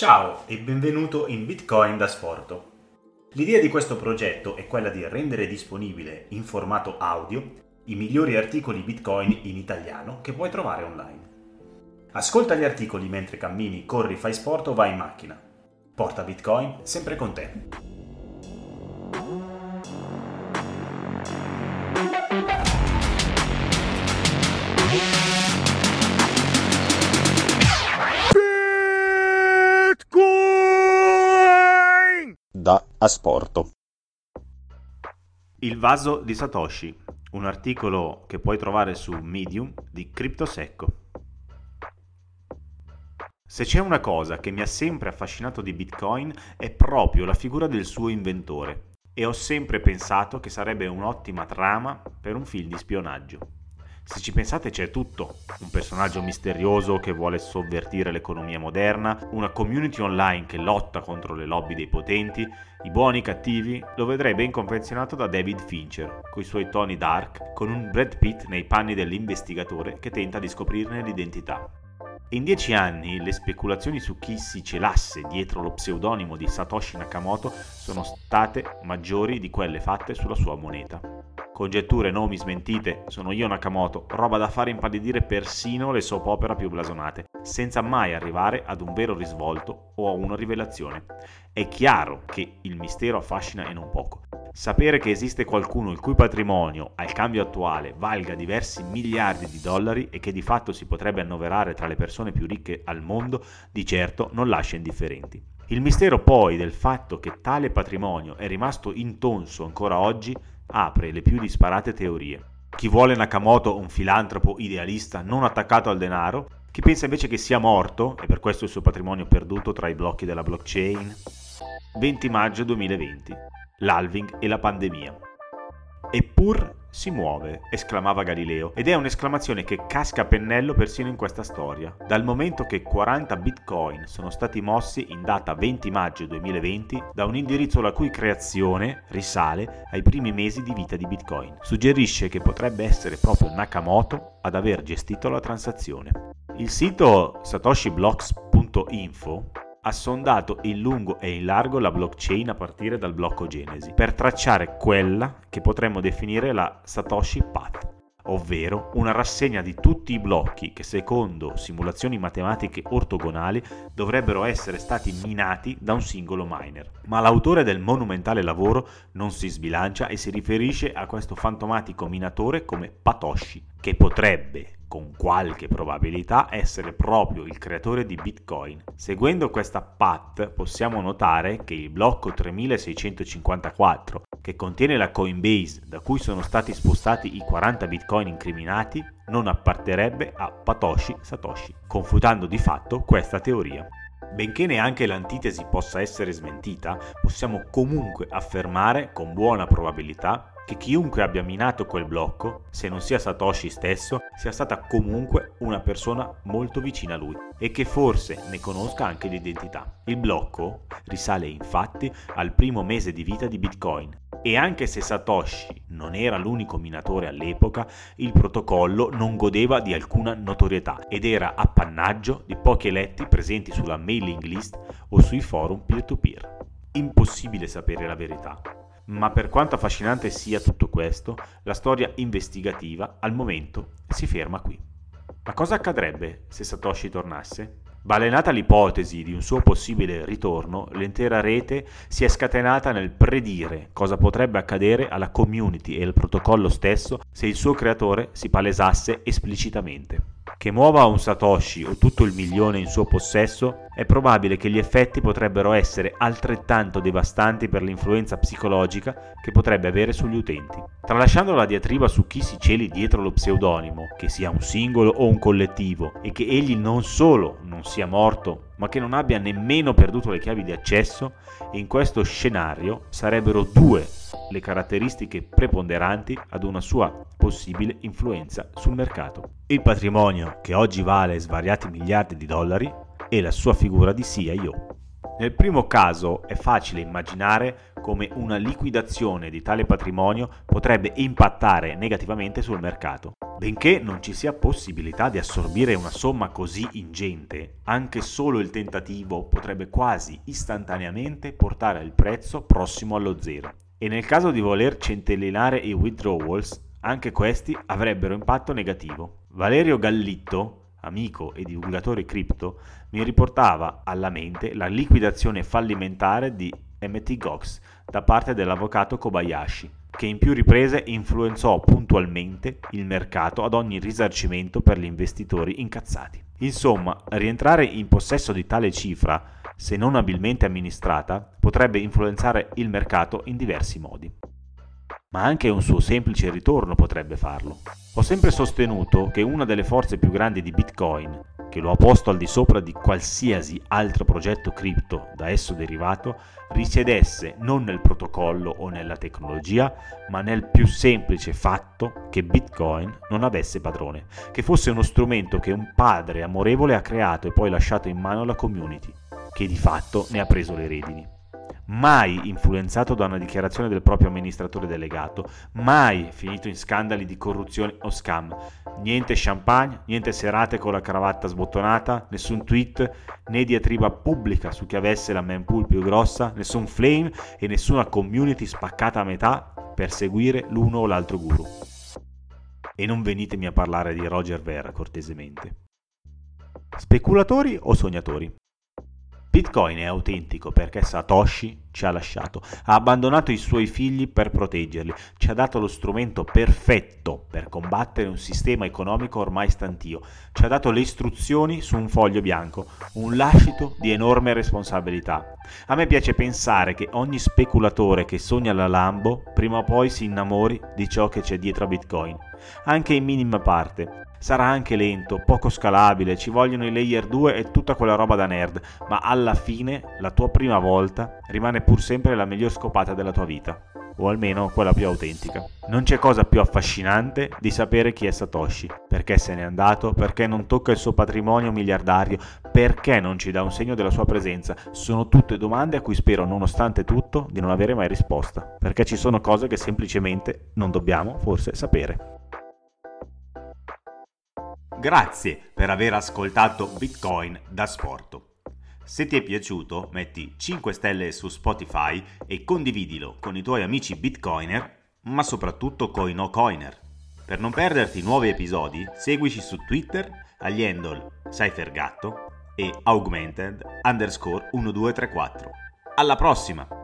Ciao e benvenuto in Bitcoin da Sporto. L'idea di questo progetto è quella di rendere disponibile in formato audio i migliori articoli Bitcoin in italiano che puoi trovare online. Ascolta gli articoli mentre cammini, corri, fai sport o vai in macchina. Porta Bitcoin sempre con te. Asporto. Il vaso di Satoshi, un articolo che puoi trovare su Medium di CryptoSecco. Se c'è una cosa che mi ha sempre affascinato di Bitcoin è proprio la figura del suo inventore e ho sempre pensato che sarebbe un'ottima trama per un film di spionaggio. Se ci pensate c'è tutto, un personaggio misterioso che vuole sovvertire l'economia moderna, una community online che lotta contro le lobby dei potenti, i buoni e i cattivi, lo vedrei ben confezionato da David Fincher, coi suoi toni dark, con un Brad Pitt nei panni dell'investigatore che tenta di scoprirne l'identità. In dieci anni le speculazioni su chi si celasse dietro lo pseudonimo di Satoshi Nakamoto sono state maggiori di quelle fatte sulla sua moneta. Congetture, nomi smentite, sono io Nakamoto, roba da fare impallidire persino le soap opera più blasonate, senza mai arrivare ad un vero risvolto o a una rivelazione. È chiaro che il mistero affascina e non poco. Sapere che esiste qualcuno il cui patrimonio al cambio attuale valga diversi miliardi di dollari e che di fatto si potrebbe annoverare tra le persone più ricche al mondo, di certo non lascia indifferenti. Il mistero poi del fatto che tale patrimonio è rimasto intonso ancora oggi apre le più disparate teorie. Chi vuole Nakamoto un filantropo idealista non attaccato al denaro, chi pensa invece che sia morto e per questo il suo patrimonio perduto tra i blocchi della blockchain. 20 maggio 2020. L'halving e la pandemia. Eppur si muove, esclamava Galileo, ed è un'esclamazione che casca a pennello persino in questa storia, dal momento che 40 bitcoin sono stati mossi in data 20 maggio 2020 da un indirizzo la cui creazione risale ai primi mesi di vita di bitcoin. Suggerisce che potrebbe essere proprio Nakamoto ad aver gestito la transazione. Il sito satoshiblocks.info ha sondato in lungo e in largo la blockchain a partire dal blocco Genesi per tracciare quella che potremmo definire la Satoshi Path, ovvero una rassegna di tutti i blocchi che secondo simulazioni matematiche ortogonali dovrebbero essere stati minati da un singolo miner. Ma l'autore del monumentale lavoro non si sbilancia e si riferisce a questo fantomatico minatore come Patoshi, che potrebbe, con qualche probabilità essere proprio il creatore di Bitcoin. Seguendo questa path possiamo notare che il blocco 3654, che contiene la Coinbase da cui sono stati spostati i 40 Bitcoin incriminati, non apparterebbe a Patoshi Satoshi, confutando di fatto questa teoria. Benché neanche l'antitesi possa essere smentita, possiamo comunque affermare con buona probabilità che chiunque abbia minato quel blocco, se non sia Satoshi stesso, sia stata comunque una persona molto vicina a lui e che forse ne conosca anche l'identità. Il blocco risale infatti al primo mese di vita di Bitcoin e anche se Satoshi non era l'unico minatore all'epoca, il protocollo non godeva di alcuna notorietà ed era appannaggio di pochi eletti presenti sulla mailing list o sui forum peer-to-peer. Impossibile sapere la verità, ma per quanto affascinante sia tutto questo, la storia investigativa al momento si ferma qui. Ma cosa accadrebbe se Satoshi tornasse? Balenata l'ipotesi di un suo possibile ritorno, l'intera rete si è scatenata nel predire cosa potrebbe accadere alla community e al protocollo stesso se il suo creatore si palesasse esplicitamente. Che muova un Satoshi o tutto il milione in suo possesso, è probabile che gli effetti potrebbero essere altrettanto devastanti per l'influenza psicologica che potrebbe avere sugli utenti. Tralasciando la diatriba su chi si celi dietro lo pseudonimo, che sia un singolo o un collettivo, e che egli non solo non sia morto, ma che non abbia nemmeno perduto le chiavi di accesso, in questo scenario sarebbero due le caratteristiche preponderanti ad una sua possibile influenza sul mercato. Il patrimonio, che oggi vale svariati miliardi di dollari, e la sua figura di CIO. Nel primo caso è facile immaginare come una liquidazione di tale patrimonio potrebbe impattare negativamente sul mercato. Benché non ci sia possibilità di assorbire una somma così ingente, anche solo il tentativo potrebbe quasi istantaneamente portare il prezzo prossimo allo zero. E nel caso di voler centellinare i withdrawals, anche questi avrebbero impatto negativo. Valerio Gallitto, amico e divulgatore cripto, mi riportava alla mente la liquidazione fallimentare di MT Gox da parte dell'avvocato Kobayashi, che in più riprese influenzò puntualmente il mercato ad ogni risarcimento per gli investitori incazzati. Insomma, rientrare in possesso di tale cifra, se non abilmente amministrata, potrebbe influenzare il mercato in diversi modi ma anche un suo semplice ritorno potrebbe farlo. Ho sempre sostenuto che una delle forze più grandi di Bitcoin, che lo ha posto al di sopra di qualsiasi altro progetto cripto da esso derivato, risiedesse non nel protocollo o nella tecnologia, ma nel più semplice fatto che Bitcoin non avesse padrone, che fosse uno strumento che un padre amorevole ha creato e poi lasciato in mano alla community, che di fatto ne ha preso le redini mai influenzato da una dichiarazione del proprio amministratore delegato, mai finito in scandali di corruzione o scam. Niente champagne, niente serate con la cravatta sbottonata, nessun tweet né diatriba pubblica su chi avesse la mempool più grossa, nessun flame e nessuna community spaccata a metà per seguire l'uno o l'altro guru. E non venitemi a parlare di Roger Vera cortesemente. Speculatori o sognatori? Bitcoin è autentico perché Satoshi ci ha lasciato, ha abbandonato i suoi figli per proteggerli, ci ha dato lo strumento perfetto per combattere un sistema economico ormai stantio, ci ha dato le istruzioni su un foglio bianco, un lascito di enorme responsabilità. A me piace pensare che ogni speculatore che sogna la Lambo prima o poi si innamori di ciò che c'è dietro a Bitcoin, anche in minima parte, Sarà anche lento, poco scalabile, ci vogliono i layer 2 e tutta quella roba da nerd, ma alla fine la tua prima volta rimane pur sempre la miglior scopata della tua vita, o almeno quella più autentica. Non c'è cosa più affascinante di sapere chi è Satoshi, perché se n'è andato, perché non tocca il suo patrimonio miliardario, perché non ci dà un segno della sua presenza. Sono tutte domande a cui spero, nonostante tutto, di non avere mai risposta, perché ci sono cose che semplicemente non dobbiamo forse sapere. Grazie per aver ascoltato Bitcoin da Sporto. Se ti è piaciuto, metti 5 stelle su Spotify e condividilo con i tuoi amici Bitcoiner, ma soprattutto coi no coiner. Per non perderti nuovi episodi, seguici su Twitter agli handle CypherGatto e augmented underscore 1234. Alla prossima!